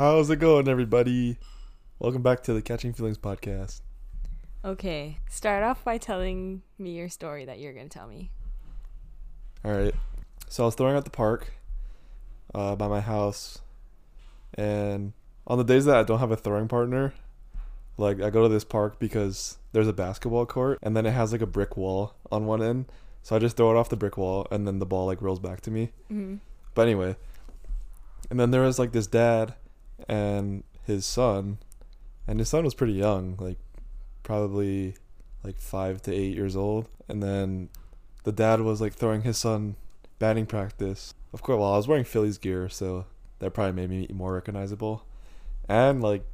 How's it going, everybody? Welcome back to the Catching Feelings podcast. Okay, start off by telling me your story that you're gonna tell me. All right. So I was throwing at the park uh, by my house, and on the days that I don't have a throwing partner, like I go to this park because there's a basketball court, and then it has like a brick wall on one end. So I just throw it off the brick wall, and then the ball like rolls back to me. hmm But anyway, and then there was like this dad and his son, and his son was pretty young, like probably like five to eight years old. And then the dad was like throwing his son batting practice. Of course, well, I was wearing Phillies gear, so that probably made me more recognizable. And like,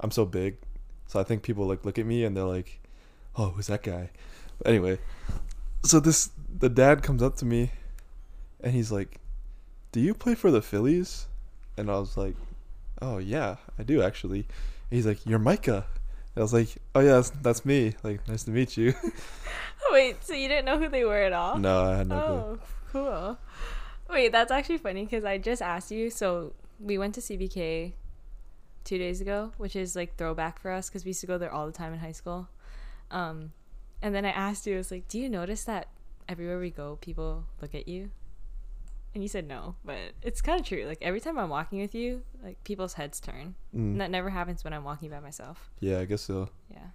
I'm so big, so I think people like look at me and they're like, "Oh, who's that guy?" But anyway, so this the dad comes up to me, and he's like, do you play for the Phillies? And I was like, oh yeah, I do actually. And he's like, you're Micah. And I was like, oh yeah, that's, that's me. Like, nice to meet you. Wait, so you didn't know who they were at all? no, I had no clue. Oh, cool. Wait, that's actually funny because I just asked you. So we went to CBK two days ago, which is like throwback for us because we used to go there all the time in high school. Um, and then I asked you, I was like, "Do you notice that everywhere we go, people look at you?" And you said no, but it's kind of true. Like every time I'm walking with you, like people's heads turn, Mm, and that never happens when I'm walking by myself. yeah, I guess so. Yeah.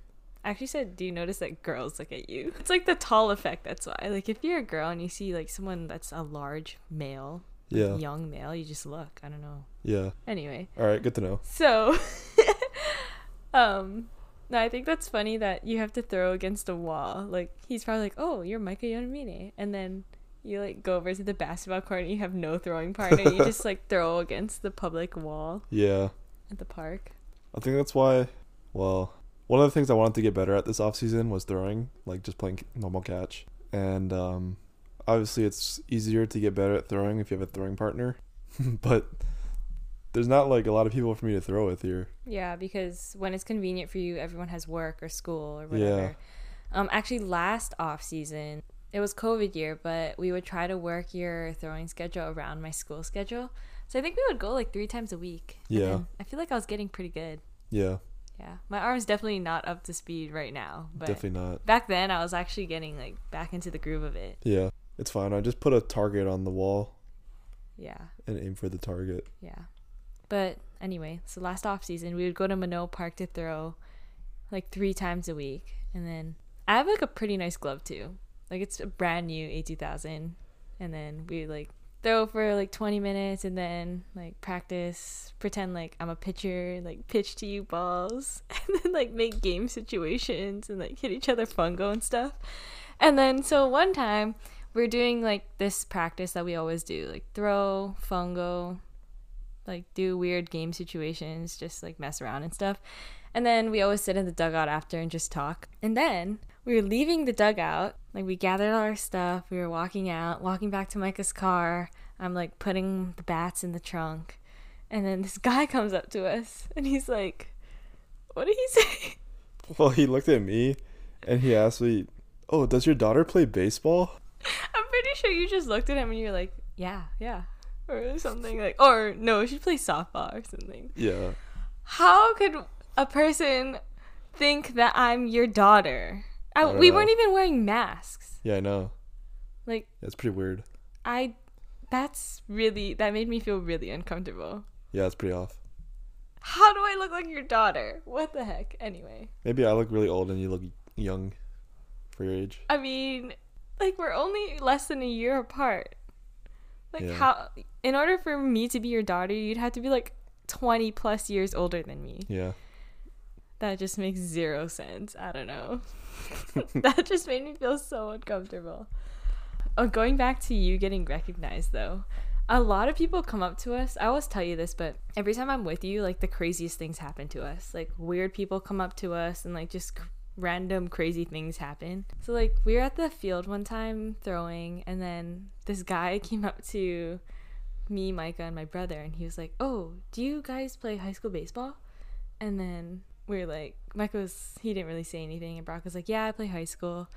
I actually said, do you notice that girls look at you? It's like the tall effect, that's why. Like if you're a girl and you see like someone that's a large male, like, Yeah, young male, you just look. I don't know. yeah. Anyway, All right, good to know. so um no, I think that's funny that you have to throw against a wall. Like he's probably like, "Oh, you're Micah Yonamine," and then you like go over to the basketball court and you have no throwing partner. you just like throw against the public wall Yeah, at the park. I think that's why. Well, one of the things I wanted to get better at this off season was throwing, like just playing normal catch. And um, obviously, it's easier to get better at throwing if you have a throwing partner. but there's not like a lot of people for me to throw with here. Yeah, because when it's convenient for you, everyone has work or school or whatever. Yeah. whatever. Um, actually, last off season, it was COVID year, but we would try to work your throwing schedule around my school schedule. So I think we would go like three times a week. Yeah. I feel like I was getting pretty good. Yeah, Yeah, my arm's definitely not up to speed right now, but definitely not. back then I was actually getting like back into the groove of it. Yeah, it's fine. I just put a target on the wall Yeah. and aim for the target. Yeah. But anyway, so last off season we would go to Minot Park to throw like three times a week. And then I have like a pretty nice glove too. Like it's a brand new A two thousand. And then we like throw for like twenty minutes and then like practice, pretend like I'm a pitcher, like pitch to you balls and then like make game situations and like hit each other fungo and stuff. And then so one time we we're doing like this practice that we always do, like throw, fungo, like do weird game situations, just like mess around and stuff. And then we always sit in the dugout after and just talk. And then we were leaving the dugout, like we gathered all our stuff, we were walking out, walking back to Micah's car. I'm like putting the bats in the trunk. And then this guy comes up to us and he's like, What did he say? Well, he looked at me and he asked me, "Oh, does your daughter play baseball?" I'm pretty sure you just looked at him and you're like, Yeah, yeah. Or something like, or no, she plays softball or something. Yeah. How could a person think that I'm your daughter? I, I we know. weren't even wearing masks. Yeah, I know. Like That's pretty weird. I, that's really that made me feel really uncomfortable. Yeah, it's pretty off. How do I look like your daughter? What the heck? Anyway, Maybe I look really old and you look young for your age. I mean, like we're only less than a year apart. Like Yeah. how, in order for me to be your daughter, you'd have to be like 20 plus years older than me. Yeah. That just makes zero sense. I don't know. that just made me feel so uncomfortable. Oh, going back to you getting recognized though. A lot of people come up to us. I always tell you this, but every time I'm with you, like the craziest things happen to us. Like weird people come up to us and like just random crazy things happen. So like we were at the field one time throwing and then this guy came up to me, Micah, and my brother and he was like, "Oh, do you guys play high school baseball?" And then we were like, Micah was, he didn't really say anything. And Brock was like, yeah, I play high school.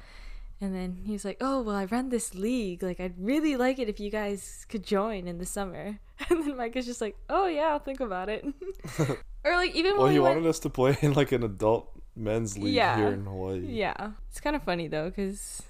And then he was like, "Oh, well, I run this league. Like, I'd really like it if you guys could join in the summer." And then Mike is just like, "Oh yeah, I'll think about it." or like even Well, when he we wanted went, us to play in like an adult men's league Yeah. here in Hawaii. yeah, it's kind of funny though because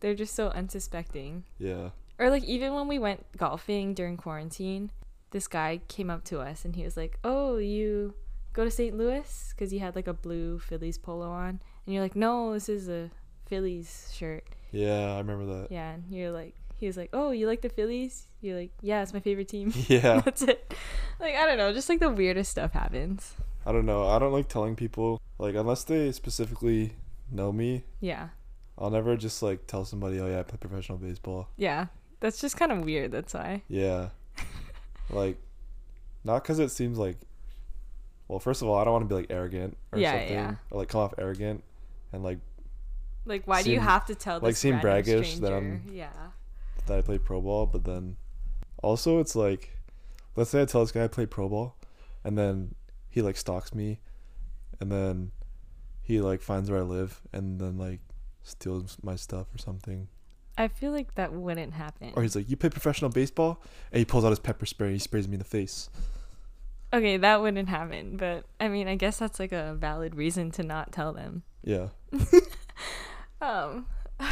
they're just so unsuspecting. Yeah. Or like even when we went golfing during quarantine, this guy came up to us and he was like, "Oh, you go to St. Louis?" Because he had like a blue Phillies polo on, and you're like, "No, this is a Phillies shirt." Yeah, I remember that. Yeah, and you're like, he was like, "Oh, you like the Phillies?" You're like, "Yeah, it's my favorite team." Yeah. That's it. Like I don't know, just like the weirdest stuff happens. I don't know. I don't like telling people like unless they specifically know me. Yeah, I'll never just like tell somebody, "Oh yeah, I play professional baseball." yeah, that's just kind of weird. That's why. Yeah. like not cuz it seems like well, first of all, I don't want to be like arrogant or Yeah, something yeah. or like come off arrogant and like Like, why do you have to tell like, seem braggish that? I'm- Yeah. that I play pro ball, but then also it's like let's say I tell this guy I play pro ball and then he like stalks me and then he like finds where I live and then like steals my stuff or something. I feel like that wouldn't happen. Or he's like, "You play professional baseball?" and he pulls out his pepper spray and he sprays me in the face. Okay, that wouldn't happen, but I mean, I guess that's like a valid reason to not tell them. Yeah. Um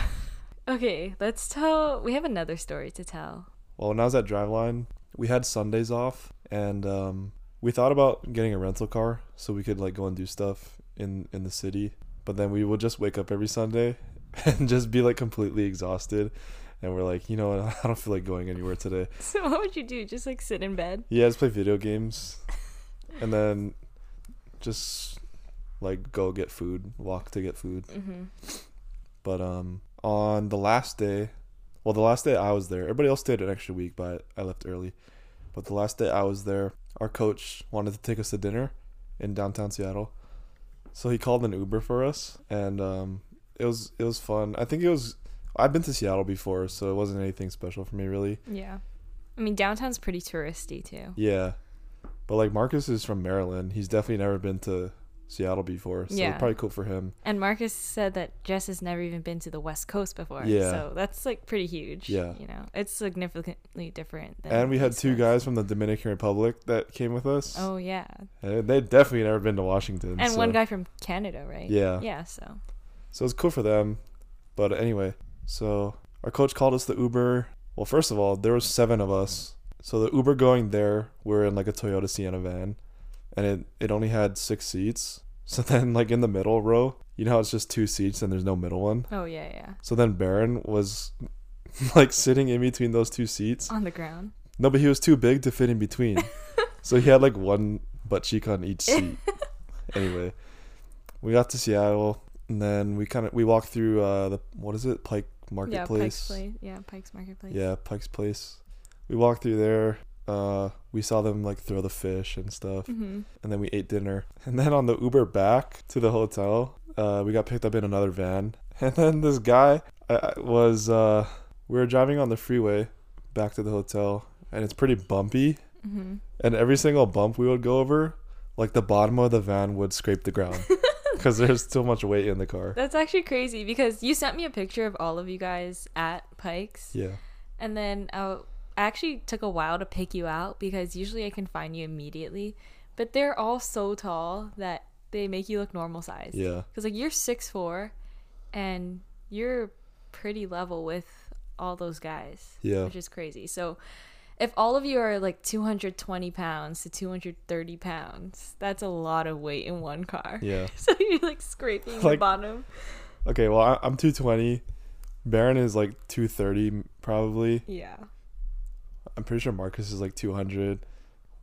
Okay, let's tell we have another story to tell. Well, when I was at Driveline, we had Sundays off and um we thought about getting a rental car so we could like go and do stuff in in the city. But then we would just wake up every Sunday and just be like completely exhausted and we're like, "You know what? I don't feel like going anywhere today." So what would you do? Just like sit in bed? Yeah, just play video games and then just like go get food, walk to get food. Mhm. But um on the last day, well the last day I was there, everybody else stayed an extra week, but I left early. But the last day I was there, our coach wanted to take us to dinner in downtown Seattle. So he called an Uber for us and um it was it was fun. I think it was I've been to Seattle before, so it wasn't anything special for me really. Yeah. I mean, downtown's pretty touristy too. Yeah. But like Marcus is from Maryland. He's definitely never been to Seattle before. So Yeah. it's probably cool for him. And Marcus said that Jess has never even been to the West Coast before. Yeah. So that's like pretty huge. Yeah. You know, it's significantly different. Than And we had two Coast. guys from the Dominican Republic that came with us. Oh yeah, And they'd definitely never been to Washington. and so- one guy from Canada, right? Yeah. Yeah. So. So it's cool for them. But anyway, so our coach called us the Uber. Well, first of all, there was seven of us. So the Uber going there, we're in like a Toyota Sienna van, and it it only had six seats. So then, like in the middle row, you know how it's just two seats and there's no middle one. Oh yeah, yeah. So then Baron was like sitting in between those two seats. On the ground. No, but he was too big to fit in between. so he had like one butt cheek on each seat. anyway, we got to Seattle and then we kind of we walked through uh the what is it? Pike Yeah, Pike's Marketplace. Place. Yeah, Pike's Marketplace. Yeah, Pike's Place. We walked through there. Uh we saw them like throw the fish and stuff hmm and then we ate dinner. And then on the Uber back to the hotel, uh, we got picked up in another van. And then this guy uh, was, uh, we were driving on the freeway back to the hotel, and it's pretty bumpy. hmm And every single bump we would go over, like the bottom of the van would scrape the ground because there's too much weight in the car. That's actually crazy because you sent me a picture of all of you guys at Pike's, Yeah. and then I actually took a while to pick you out because usually I can find you immediately, but they're all so tall that they make you look normal size. Yeah. Because like you're six four, and you're pretty level with all those guys. Yeah. Which is crazy. So if all of you are like 220 pounds to 230 pounds, that's a lot of weight in one car. Yeah. So you're like scraping the bottom. Okay, well, I- I'm 220. Baron is like 230 probably. Yeah. I'm pretty sure Marcus is like 200.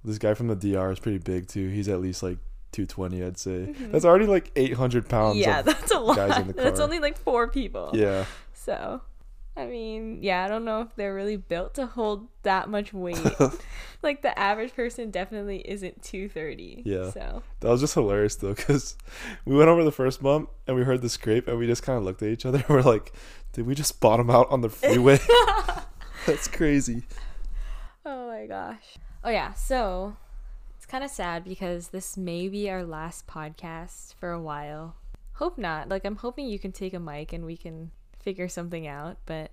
This guy from the DR is pretty big too. He's at least like 220, I'd say. Mm-hmm. That's already like 800 pounds. yeah, that's a lot. guys in the That's car. only like four people. yeah. So, I mean, yeah, I don't know if they're really built to hold that much weight. like the average person definitely isn't 230. Yeah. So, That was just hilarious though, because we went over the first bump and we heard the scrape and we just kind of looked at each other. We're like, did we just bottom out on the freeway? That's crazy. oh my gosh. Oh yeah, so it's kind of sad because this may be our last podcast for a while. Hope not. Like I'm hoping you can take a mic and we can figure something out, but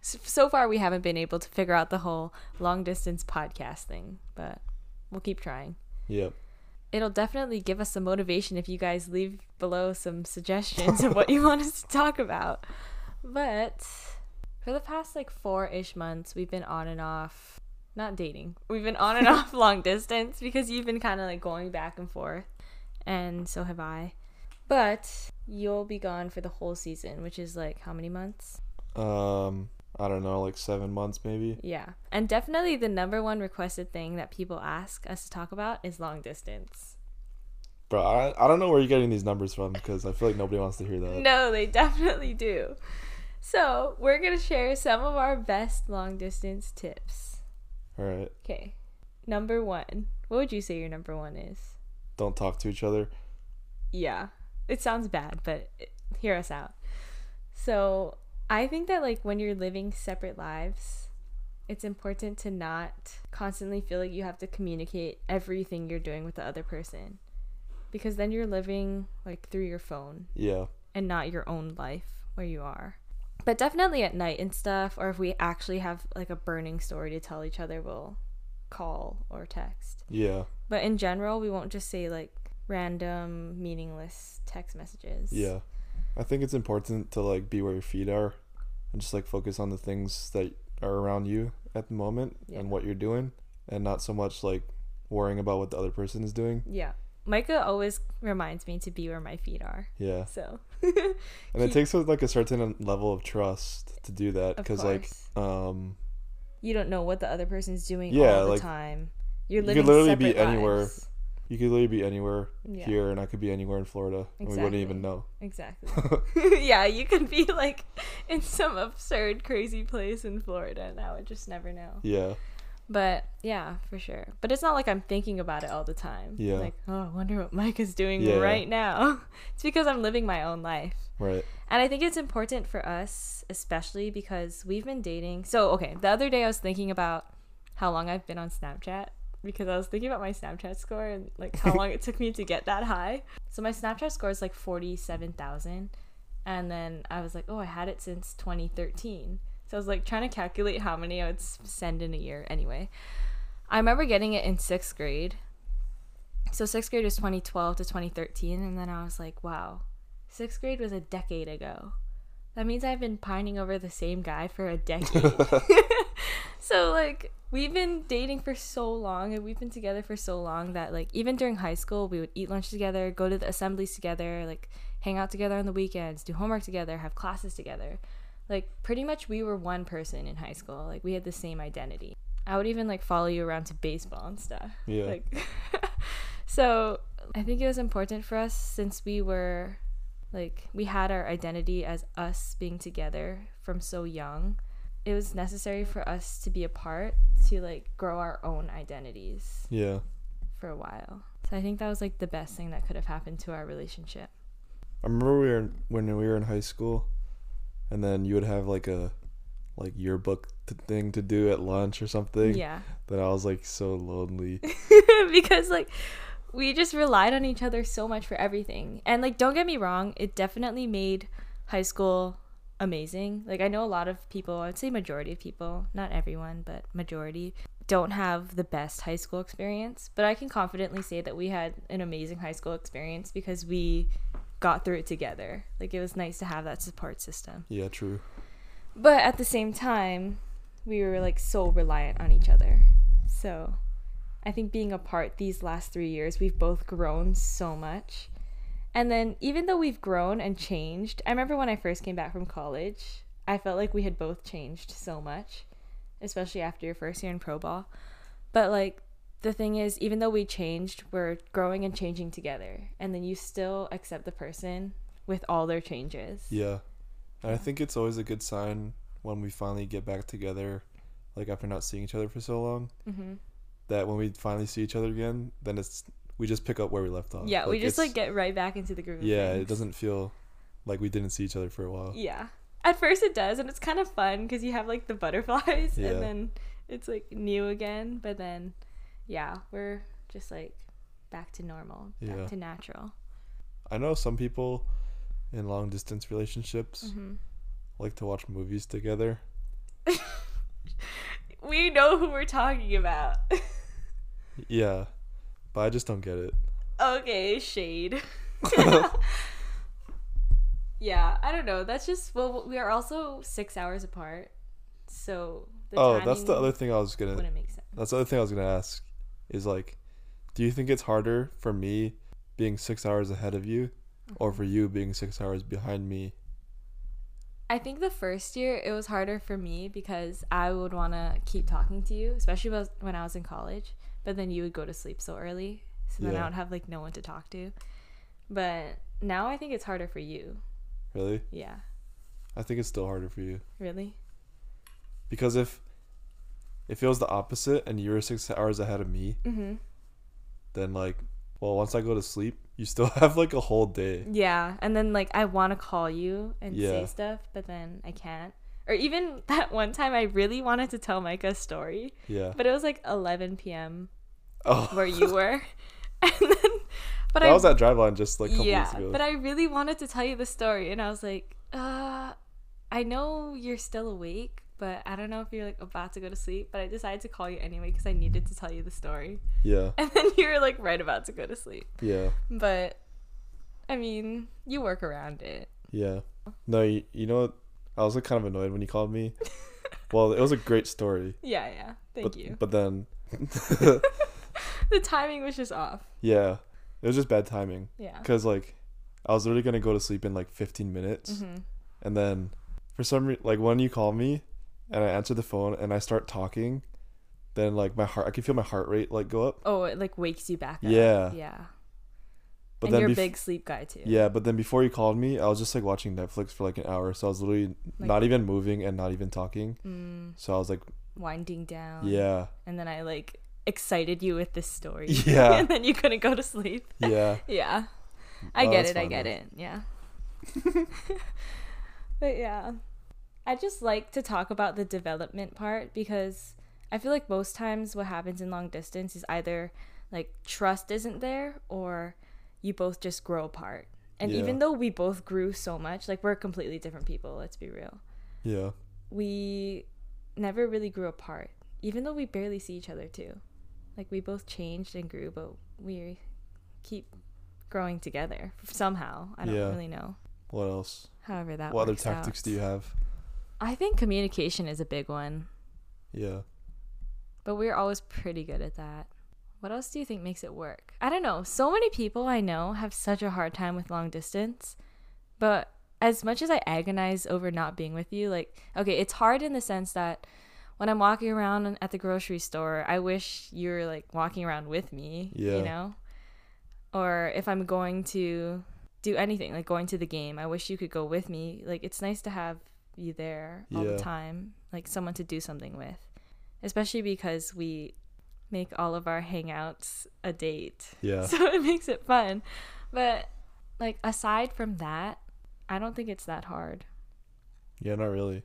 so far we haven't been able to figure out the whole long distance podcast thing, but we'll keep trying. Yep. It'll definitely give us some motivation if you guys leave below some suggestions of what you want us to talk about. But for the past like four ish months, we've been on and off, not dating, we've been on and off long distance because you've been kind of like going back and forth, and so have I. But you'll be gone for the whole season, which is like how many months? Um, I don't know, like seven months maybe. Yeah. And definitely the number one requested thing that people ask us to talk about is long distance. Bro, I, I don't know where you're getting these numbers from because I feel like nobody wants to hear that. No, they definitely do. So, we're going to share some of our best long distance tips. All right. Okay. Number one. What would you say your number one is? Don't talk to each other. Yeah. It sounds bad, but hear us out. So, I think that like when you're living separate lives, it's important to not constantly feel like you have to communicate everything you're doing with the other person. Because then you're living like through your phone Yeah. and not your own life where you are. But definitely at night and stuff, or if we actually have like a burning story to tell each other, we'll call or text. Yeah. But in general, we won't just say like random, meaningless text messages. Yeah. I think it's important to like be where your feet are and just like focus on the things that are around you at the moment Yeah. and what you're doing and not so much like worrying about what the other person is doing. Yeah. Micah always reminds me to be where my feet are. Yeah. So, And it He- takes like a certain level of trust to do that because like um you don't know what the other person's doing Yeah, all the like, time. You're you living could literally be separate anywhere lives. You could literally be anywhere Yeah. here and I could be anywhere in Florida and we wouldn't even know. Exactly. yeah, you could be like in some absurd, crazy place in Florida, and I would just never know. yeah. But yeah, for sure. But it's not like I'm thinking about it all the time. Yeah. Like, oh, I wonder what Mike is doing Yeah. right now. It's because I'm living my own life. Right. And I think it's important for us, especially because we've been dating. So, okay, the other day I was thinking about how long I've been on Snapchat because I was thinking about my Snapchat score and like how long it took me to get that high. So, my Snapchat score is like 47,000. And then I was like, oh, I had it since 2013. So, I was like trying to calculate how many I would send in a year. Anyway, I remember getting it in sixth grade. So, sixth grade was 2012 to 2013. And then I was like, wow, Sixth grade was a decade ago. That means I've been pining over the same guy for a decade. so like we've been dating for so long and we've been together for so long that like even during high school we would eat lunch together, go to the assemblies together, like hang out together on the weekends, do homework together, have classes together. Like pretty much we were one person in high school. Like we had the same identity. I would even like follow you around to baseball and stuff. Yeah. Like so I think it was important for us since we were like we had our identity as us being together from so young. It was necessary for us to be apart to like grow our own identities yeah. for a while. So I think that was like the best thing that could have happened to our relationship. I remember we were in, when we were in high school, and then you would have like a like yearbook t- thing to do at lunch or something. Yeah. That I was like so lonely. because like we just relied on each other so much for everything. And like don't get me wrong, it definitely made high school amazing. Like I know a lot of people, I'd say majority of people, not everyone, but majority don't have the best high school experience, but I can confidently say that we had an amazing high school experience because we got through it together. Like it was nice to have that support system. Yeah, true. But at the same time, we were like so reliant on each other. So I think being apart these last three years, we've both grown so much. And then even though we've grown and changed, I remember when I first came back from college, I felt like we had both changed so much, especially after your first year in pro ball. But like the thing is, even though we changed, we're growing and changing together. And then you still accept the person with all their changes. Yeah. And I think it's always a good sign when we finally get back together, like after not seeing each other for so long, hmm that when we finally see each other again, then it's we just pick up where we left off. Yeah, we just like get right back into the groove. Yeah, it doesn't feel like we didn't see each other for a while. Yeah. At first it does, and it's kind of fun because you have like the butterflies, Yeah. and then it's like new again. But then, yeah, we're just like back to normal, back Yeah. to natural. I know some people in long distance relationships hmm like to watch movies together. We know who we're talking about. Yeah, but I just don't get it. okay, shade. yeah, I don't know. That's just well, we are also six hours apart, so oh, that's the other thing I was gonna. wouldn't make sense. That's the other thing I was gonna ask. Is like, do you think it's harder for me being six hours ahead of you, or mm-hmm. for you being six hours behind me? I think the first year it was harder for me because I would want to keep talking to you, especially when I was in college. But then you would go to sleep so early, so then Yeah. I would have like no one to talk to. But now I think it's harder for you. Really? Yeah, I think it's still harder for you really. because if if it was the opposite and you were six hours ahead of me, Mm-hmm. then like, well, once I go to sleep, you still have like a whole day. Yeah, and then like I want to call you and say stuff, but then I can't. Or even that one time I really wanted to tell Micah a story, Yeah. but it was like 11 p.m. Oh, where you were, and then but that I was at Driveline just like a couple yeah, weeks ago. but I really wanted to tell you the story, and I was like, uh, I know you're still awake, but I don't know if you're like about to go to sleep. But I decided to call you anyway because I needed to tell you the story, yeah. and then you were like right about to go to sleep. Yeah. But I mean, you work around it. Yeah. No, you, you know what? I was like kind of annoyed when you called me. well, it was a great story. Yeah, yeah. Thank but, you. But then, The timing was just off. yeah, it was just bad timing. Yeah. Cause like, I was literally gonna go to sleep in like 15 minutes, hmm and then, for some reason, like when you call me, and I answer the phone and I start talking, then like my heart, I can feel my heart rate like go up. Oh, it like wakes you back up. Yeah. Yeah. But and then you're a big sleep guy too. Yeah, but then before you called me, I was just like watching Netflix for like an hour, so I was literally Like- not even moving and not even talking. Mm, So I was like, winding down. yeah, And then I like excited you with this story. Yeah. and then you couldn't go to sleep. yeah, Yeah. I Oh, get it. I get though. it. Yeah. but yeah. I just like to talk about the development part because I feel like most times what happens in long distance is either like trust isn't there or you both just grow apart. And Yeah. even though we both grew so much, like we're completely different people, let's be real. yeah, We never really grew apart, even though we barely see each other too. Like we both changed and grew, but we keep growing together somehow. I don't Yeah. really know. What else? However that what other tactics out. do you have? I think communication is a big one, Yeah. but we're always pretty good at that. What else do you think makes it work? I don't know. So many people I know have such a hard time with long distance, but as much as I agonize over not being with you, like, okay, it's hard in the sense that when I'm walking around at the grocery store, I wish you were like walking around with me, Yeah. you know? Or if I'm going to do anything, like going to the game, I wish you could go with me. Like, it's nice to have you there all Yeah. the time, like someone to do something with, especially because we make all of our hangouts a date. Yeah. So it makes it fun. But like aside from that, I don't think it's that hard. Yeah, not really.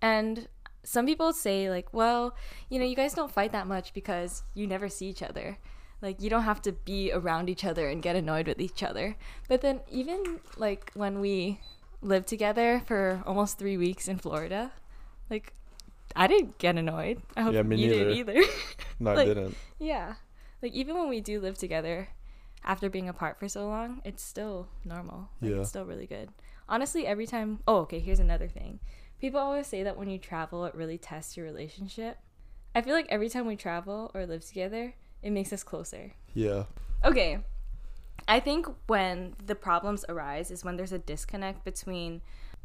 And some people say like, well, you know, you guys don't fight that much because you never see each other. Like you don't have to be around each other and get annoyed with each other. But then even like when we lived together for almost 3 weeks in Florida, like I didn't get annoyed. I hope Yeah, you didn't either. No, I didn't. Yeah. Like even when we do live together after being apart for so long, it's still normal. Like, Yeah. It's still really good. Honestly, every time Oh, okay, here's another thing. People always say that when you travel it really tests your relationship. I feel like every time we travel or live together, it makes us closer. Yeah. Okay. I think when the problems arise is when there's a disconnect between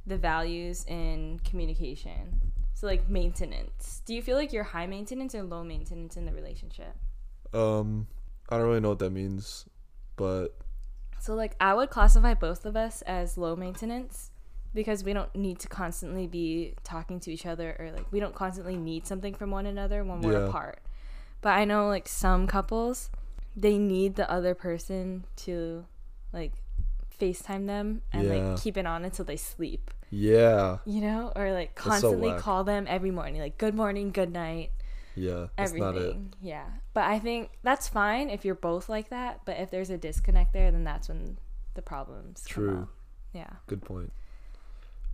the values in communication. So like maintenance. Do you feel like you're high maintenance or low maintenance in the relationship? Um, I don't really know what that means, but So like I would classify both of us as low maintenance because we don't need to constantly be talking to each other or like we don't constantly need something from one another when we're Yeah. apart. But I know like some couples they need the other person to like FaceTime them and Yeah. like keep it on until they sleep. yeah, You know? Or like constantly whack. call them every morning, like good morning, good night yeah, that's not it. everything. Yeah. But I think that's fine if you're both like that. But if there's a disconnect there, then that's when the problems come True. Yeah. Good point.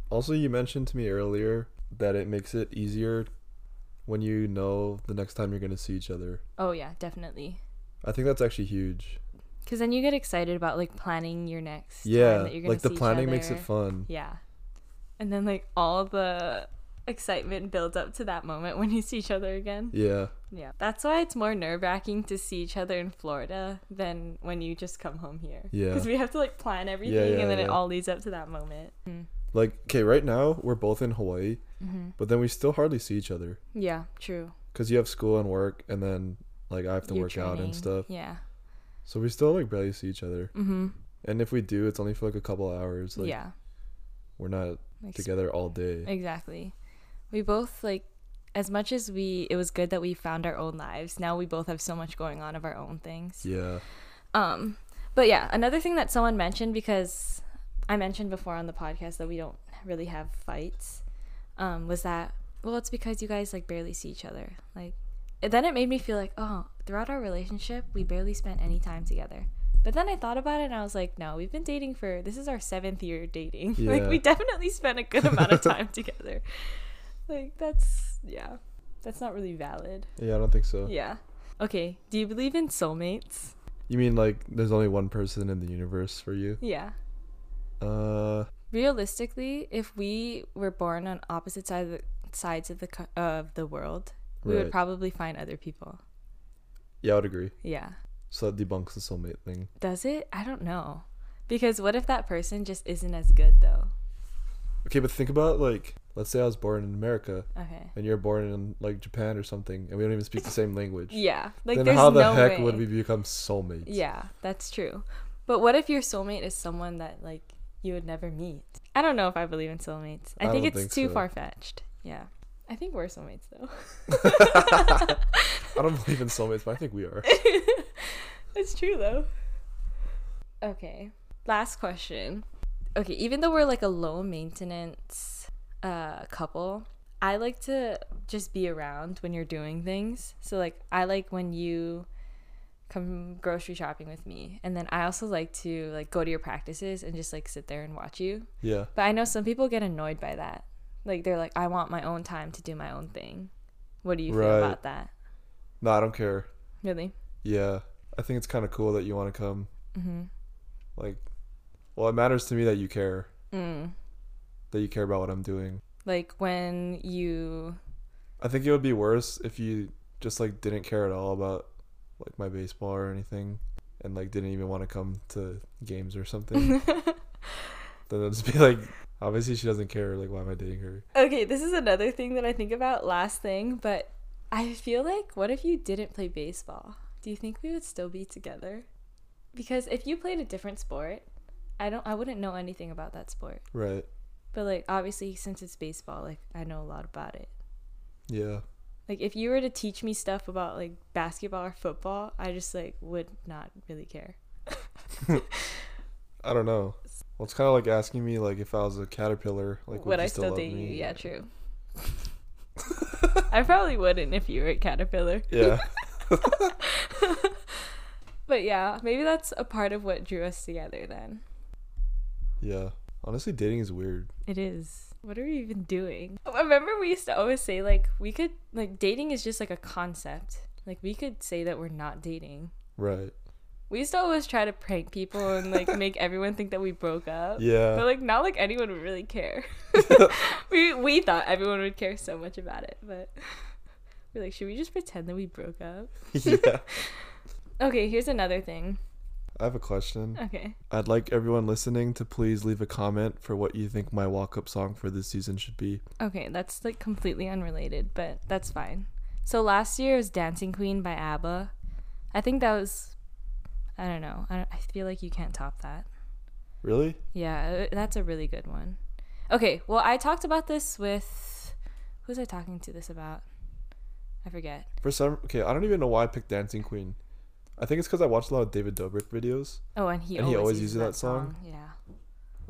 Also, you mentioned to me earlier that it makes it easier when you know the next time you're going to see each other. Oh yeah, definitely. I think that's actually huge. Because then you get excited about like planning your next. time Yeah, that you're gonna like the planning makes it fun. Yeah. And then like all the excitement builds up to that moment when you see each other again. Yeah. Yeah. That's why it's more nerve wracking to see each other in Florida than when you just come home here. Yeah. Because we have to like plan everything yeah, and then it all leads up to that moment. Mm. Like, okay, right now we're both in Hawaii, hmm but then we still hardly see each other Yeah, true. because you have school and work, and then like I have to work out and stuff. Yeah. So we still like barely see each other. Mm-hmm. And if we do, it's only for like a couple hours. Like yeah. we're not Like, together all day. Exactly. We both like as much as we it was good that we found our own lives. Now we both have so much going on of our own things. Yeah. Um but yeah, another thing that someone mentioned because I mentioned before on the podcast that we don't really have fights um was that well it's because you guys like barely see each other. Like then it made me feel like, oh, throughout our relationship, we barely spent any time together. But then I thought about it and I was like, no, we've been dating for this is our seventh year dating. like we definitely spent a good amount of time together. Like that's yeah. That's not really valid. Yeah, I don't think so. Yeah. Okay. Do you believe in soulmates? You mean like there's only one person in the universe for you? Yeah. Uh, Realistically, if we were born on opposite sides of the, sides of the co- of the world, we would probably find other people. yeah, I would agree. Yeah. So that debunks the soulmate thing. Does it? I don't know. Because what if that person just isn't as good though? Okay, but think about like, let's say I was born in America Okay. and you're born in like Japan or something, and we don't even speak the same language. Yeah. Like then how the no heck way. would we become soulmates? Yeah, that's true. But what if your soulmate is someone that like you would never meet? I don't know if I believe in soulmates. I, I think it's think too so. far fetched. Yeah. I think we're soulmates though. I don't believe in soulmates, but I think we are. It's true though. Okay. Last question. Okay, even though we're like a low maintenance uh couple, I like to just be around when you're doing things. So like I like when you come grocery shopping with me and then I also like to like go to your practices and just like sit there and watch you. Yeah. But I know some people get annoyed by that. Like they're like I want my own time to do my own thing. What do you feel about that? No, I don't care. Really? Yeah, I think it's kind of cool that you want to come. Mhm. Like, well, it matters to me that you care, Mm. that you care about what I'm doing. Like when you I think it would be worse if you just like didn't care at all about like my baseball or anything, and like didn't even want to come to games or something. then it'd just be like, obviously she doesn't care. Like, why am I dating her? Okay, this is another thing that I think about last thing, but I feel like what if you didn't play baseball? Do you think we would still be together? Because if you played a different sport, I don't I wouldn't know anything about that sport. Right. But like obviously since it's baseball, like I know a lot about it. Yeah. Like if you were to teach me stuff about like basketball or football, I just like would not really care. I don't know. Well, it's kind of like asking me like if I was a caterpillar, like would you I still, love date you? me? Yeah, true. I probably wouldn't if you were a caterpillar. Yeah. But yeah, maybe that's a part of what drew us together then. Yeah. Honestly, dating is weird. It is. What are we even doing? I remember we used to always say like we could like dating is just like a concept. Like we could say that we're not dating. Right. We used to always try to prank people and like make everyone think that we broke up. Yeah. But like not like anyone would really care. we we thought everyone would care so much about it, but we're like, should we just pretend that we broke up? yeah. Okay, here's another thing. I have a question. Okay. I'd like everyone listening to please leave a comment for what you think my walk up song for this season should be. Okay, that's like completely unrelated, but that's fine. So last year was Dancing Queen by ABBA. I think that was I don't know. I, I feel like you can't top that. Really? Yeah, uh, that's a really good one. Okay, well, I talked about this with who was I talking to this about? I forget. For some, okay, I don't even know why I picked Dancing Queen. I think it's because I watched a lot of David Dobrik videos, Oh, and he And he always, always uses uses that song? Yeah.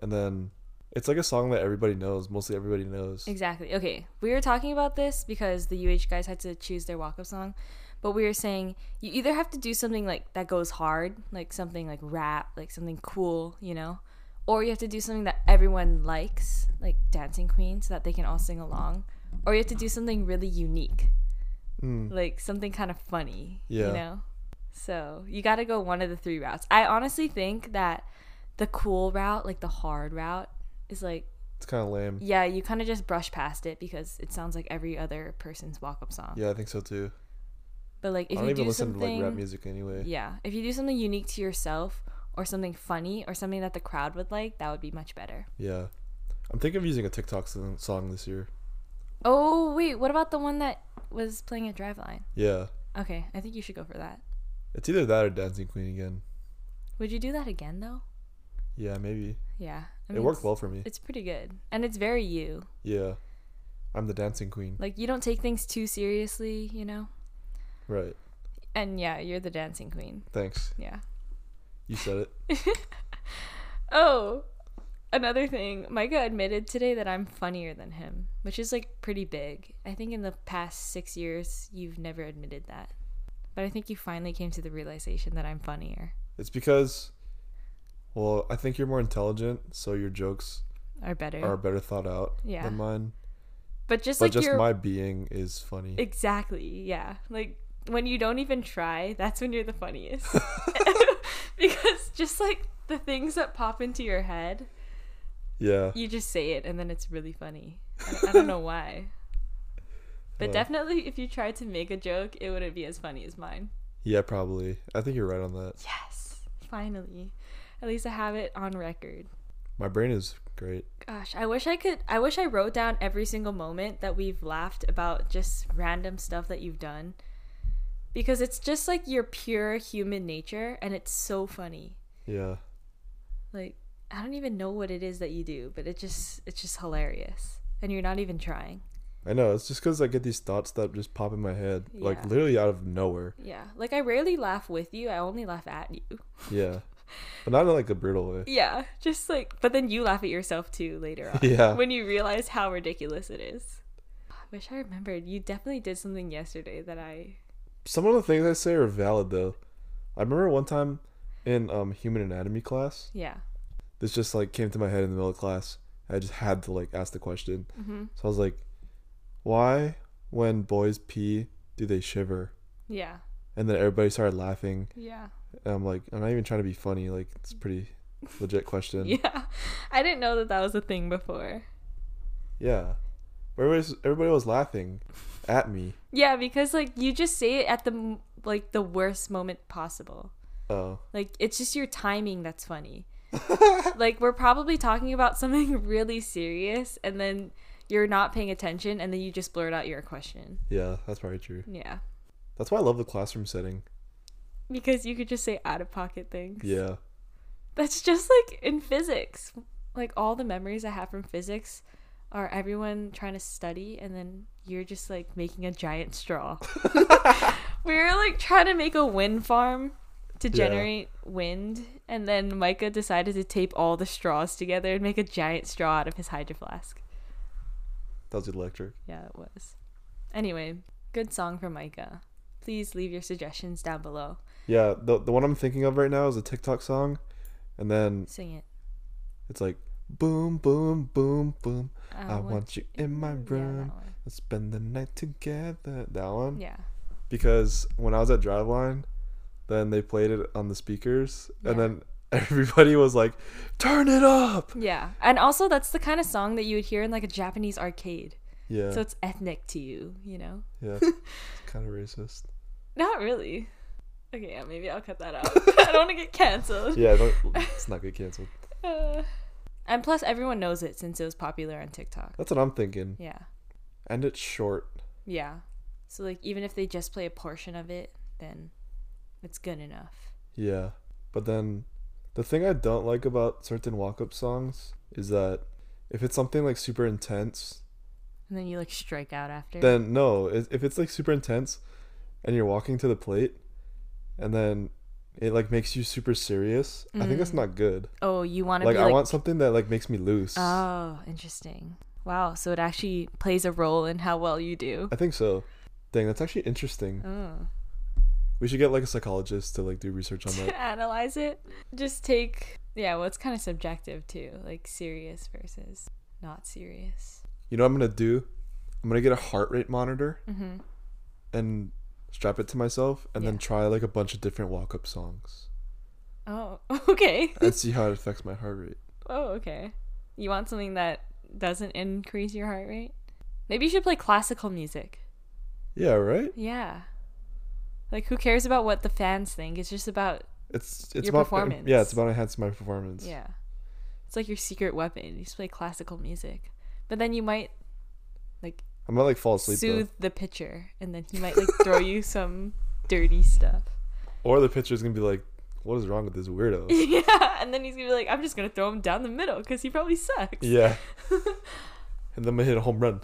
and then it's like a song that everybody knows. Mostly everybody knows. Exactly. Okay, we were talking about this because the UH guys had to choose their walk-up song, but we were saying you either have to do something like that goes hard, like something like rap, like something cool, you know, or you have to do something that everyone likes, like Dancing Queen, so that they can all sing along, or you have to do something really unique, Mm. like something kind of funny. Yeah. You know? So you got to go one of the three routes. I honestly think that the cool route, like the hard route, is like, It's kind of lame. yeah, you kind of just brush past it because it sounds like every other person's walk up song. Yeah, I think so too. But like if I don't you even do listen something, to like rap music anyway. yeah, if you do something unique to yourself or something funny or something that the crowd would like, that would be much better. Yeah. I'm thinking of using a TikTok song this year. Oh wait, what about the one that was playing at Driveline? Yeah. Okay, I think you should go for that. It's either that or Dancing Queen again. Would you do that again though? Yeah, maybe. Yeah, I it worked well for me. It's pretty good, and it's very you. Yeah. I'm the Dancing Queen. Like you don't take things too seriously, you know. Right. And yeah, you're the dancing queen. Thanks. Yeah. You said it. Oh, another thing. Micah admitted today that I'm funnier than him, which is like pretty big. I think in the past six years, you've never admitted that. But I think you finally came to the realization that I'm funnier It's because well, I think you're more intelligent, so your jokes are better. are better thought out Yeah. than mine. but just but like just my being is funny. exactly, yeah. Like when you don't even try, that's when you're the funniest. because just like the things that pop into your head, yeah. you just say it and then it's really funny. I, I don't know why. But Uh. definitely, if you tried to make a joke, it wouldn't be as funny as mine. Yeah, probably. I think you're right on that. Yes, finally. At least I have it on record. My brain is great. Gosh, I wish I could. I wish I wrote down every single moment that we've laughed about just random stuff that you've done. Because it's just like your pure human nature and it's so funny. Yeah. Like, I don't even know what it is that you do, but it just it's just hilarious. And you're not even trying. I know. It's just because I get these thoughts that just pop in my head, like literally out of nowhere. Yeah. Like I rarely laugh with you. I only laugh at you. Yeah. but not in like a brutal way. Yeah, just like, but then you laugh at yourself too later on. Yeah. When you realize how ridiculous it is. I wish I remembered. You definitely did something yesterday that I. Some of the things I say are valid though. I remember one time in um human anatomy class, Yeah. this just like came to my head in the middle of class. I just had to like ask the question. hmm So I was like, why when boys pee do they shiver? Yeah. And then everybody started laughing. Yeah. And I'm like, I'm not even trying to be funny. Like, it's a pretty legit question. Yeah. I didn't know that that was a thing before. Yeah. Everybody, everybody was laughing at me. Yeah, because like you just say it at the like the worst moment possible. Oh. Like it's just your timing that's funny. like we're probably talking about something really serious and then you're not paying attention and then you just blurt out your question. Yeah, that's probably true. Yeah. That's why I love the classroom setting. Because you could just say out of pocket things. Yeah. That's just like in physics. Like all the memories I have from physics are everyone trying to study and then you're just like making a giant straw. we were like trying to make a wind farm to Yeah. generate wind and then Micah decided to tape all the straws together and make a giant straw out of his hydro flask. That was electric. Yeah, it was. Anyway, good song from Micah. Please leave your suggestions down below. Yeah, the the one I'm thinking of right now is a TikTok song, and then Sing it. it's like boom, boom, boom, boom. I, I want you in my room. one. Let's spend the night together. That one. Yeah. Because when I was at Driveline, then they played it on the speakers, and then everybody was like, "Turn it up!" Yeah. And also that's the kind of song that you would hear in like a Japanese arcade. Yeah. So it's ethnic to you, you know? yeah. It's, kind of racist. Not really. Okay, yeah, maybe I'll cut that out. I don't want to get canceled. Yeah. Don't, let's not get canceled. Uh, and plus, everyone knows it since it was popular on TikTok. That's what I'm thinking. Yeah. And it's short. Yeah. So, like, even if they just play a portion of it, then it's good enough. Yeah. But then the thing I don't like about certain walk up songs is that if it's something like super intense, And then you, like, strike out after. then no. If if it's like super intense and you're walking to the plate and then it like makes you super serious, I think that's Mm. not good. oh, you want to Like, be I want something that like makes me loose. oh, interesting. Wow. So it actually plays a role in how well you do. I think so. Dang, that's actually interesting. Oh. We should get like a psychologist to like do research on that. analyze it. Just take Yeah, well, it's kind of subjective too, like serious versus not serious. You know what I'm gonna do? I'm gonna get a heart rate monitor Mm-hmm. and strap it to myself, and then try like a bunch of different walk up songs Oh, okay. and see how it affects my heart rate. oh, okay. You want something that doesn't increase your heart rate? Maybe you should play classical music. Yeah, right. Yeah. Like, who cares about what the fans think? It's just about It's it's Your about uh, performance. Yeah, it's about enhancing my performance. yeah. It's like your secret weapon. You just play classical music, but then you might like I might like fall asleep soothe the pitcher, and then he might like throw you some dirty stuff. or the pitcher's gonna be like, "What is wrong with this weirdo?" yeah, and then he's gonna be like, "I'm just gonna throw him down the middle because he probably sucks." yeah. and then I hit a home run.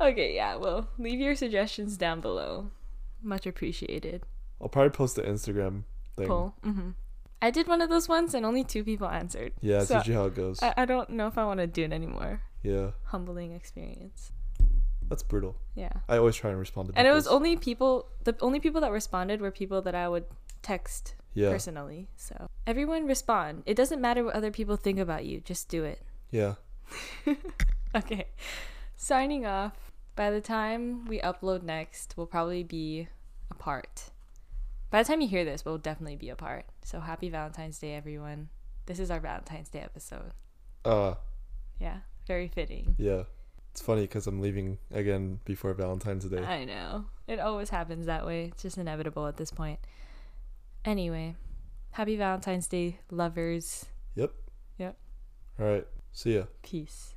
Okay, yeah. Well, leave your suggestions down below. Much appreciated. I'll probably post the Instagram thing. Cool. Mm-hmm. I did one of those once, and only two people answered. Yeah, it's So, usually how it goes. I, I don't know if I want to do it anymore. yeah, Humbling experience. That's brutal. Yeah. I always try and respond to. And it was only people. The only people that responded were people that I would text yeah, personally. So everyone respond. It doesn't matter what other people think about you. Just do it. yeah. Okay. Signing off. By the time we upload next, we'll probably be apart. By the time you hear this, we'll definitely be apart. So happy Valentine's Day, everyone. This is our Valentine's Day episode. Uh, Yeah, very fitting. yeah. It's funny because I'm leaving again before Valentine's Day. I know. It always happens that way. It's just inevitable at this point. Anyway, happy Valentine's Day, lovers. Yep. Yep. All right. See ya. Peace.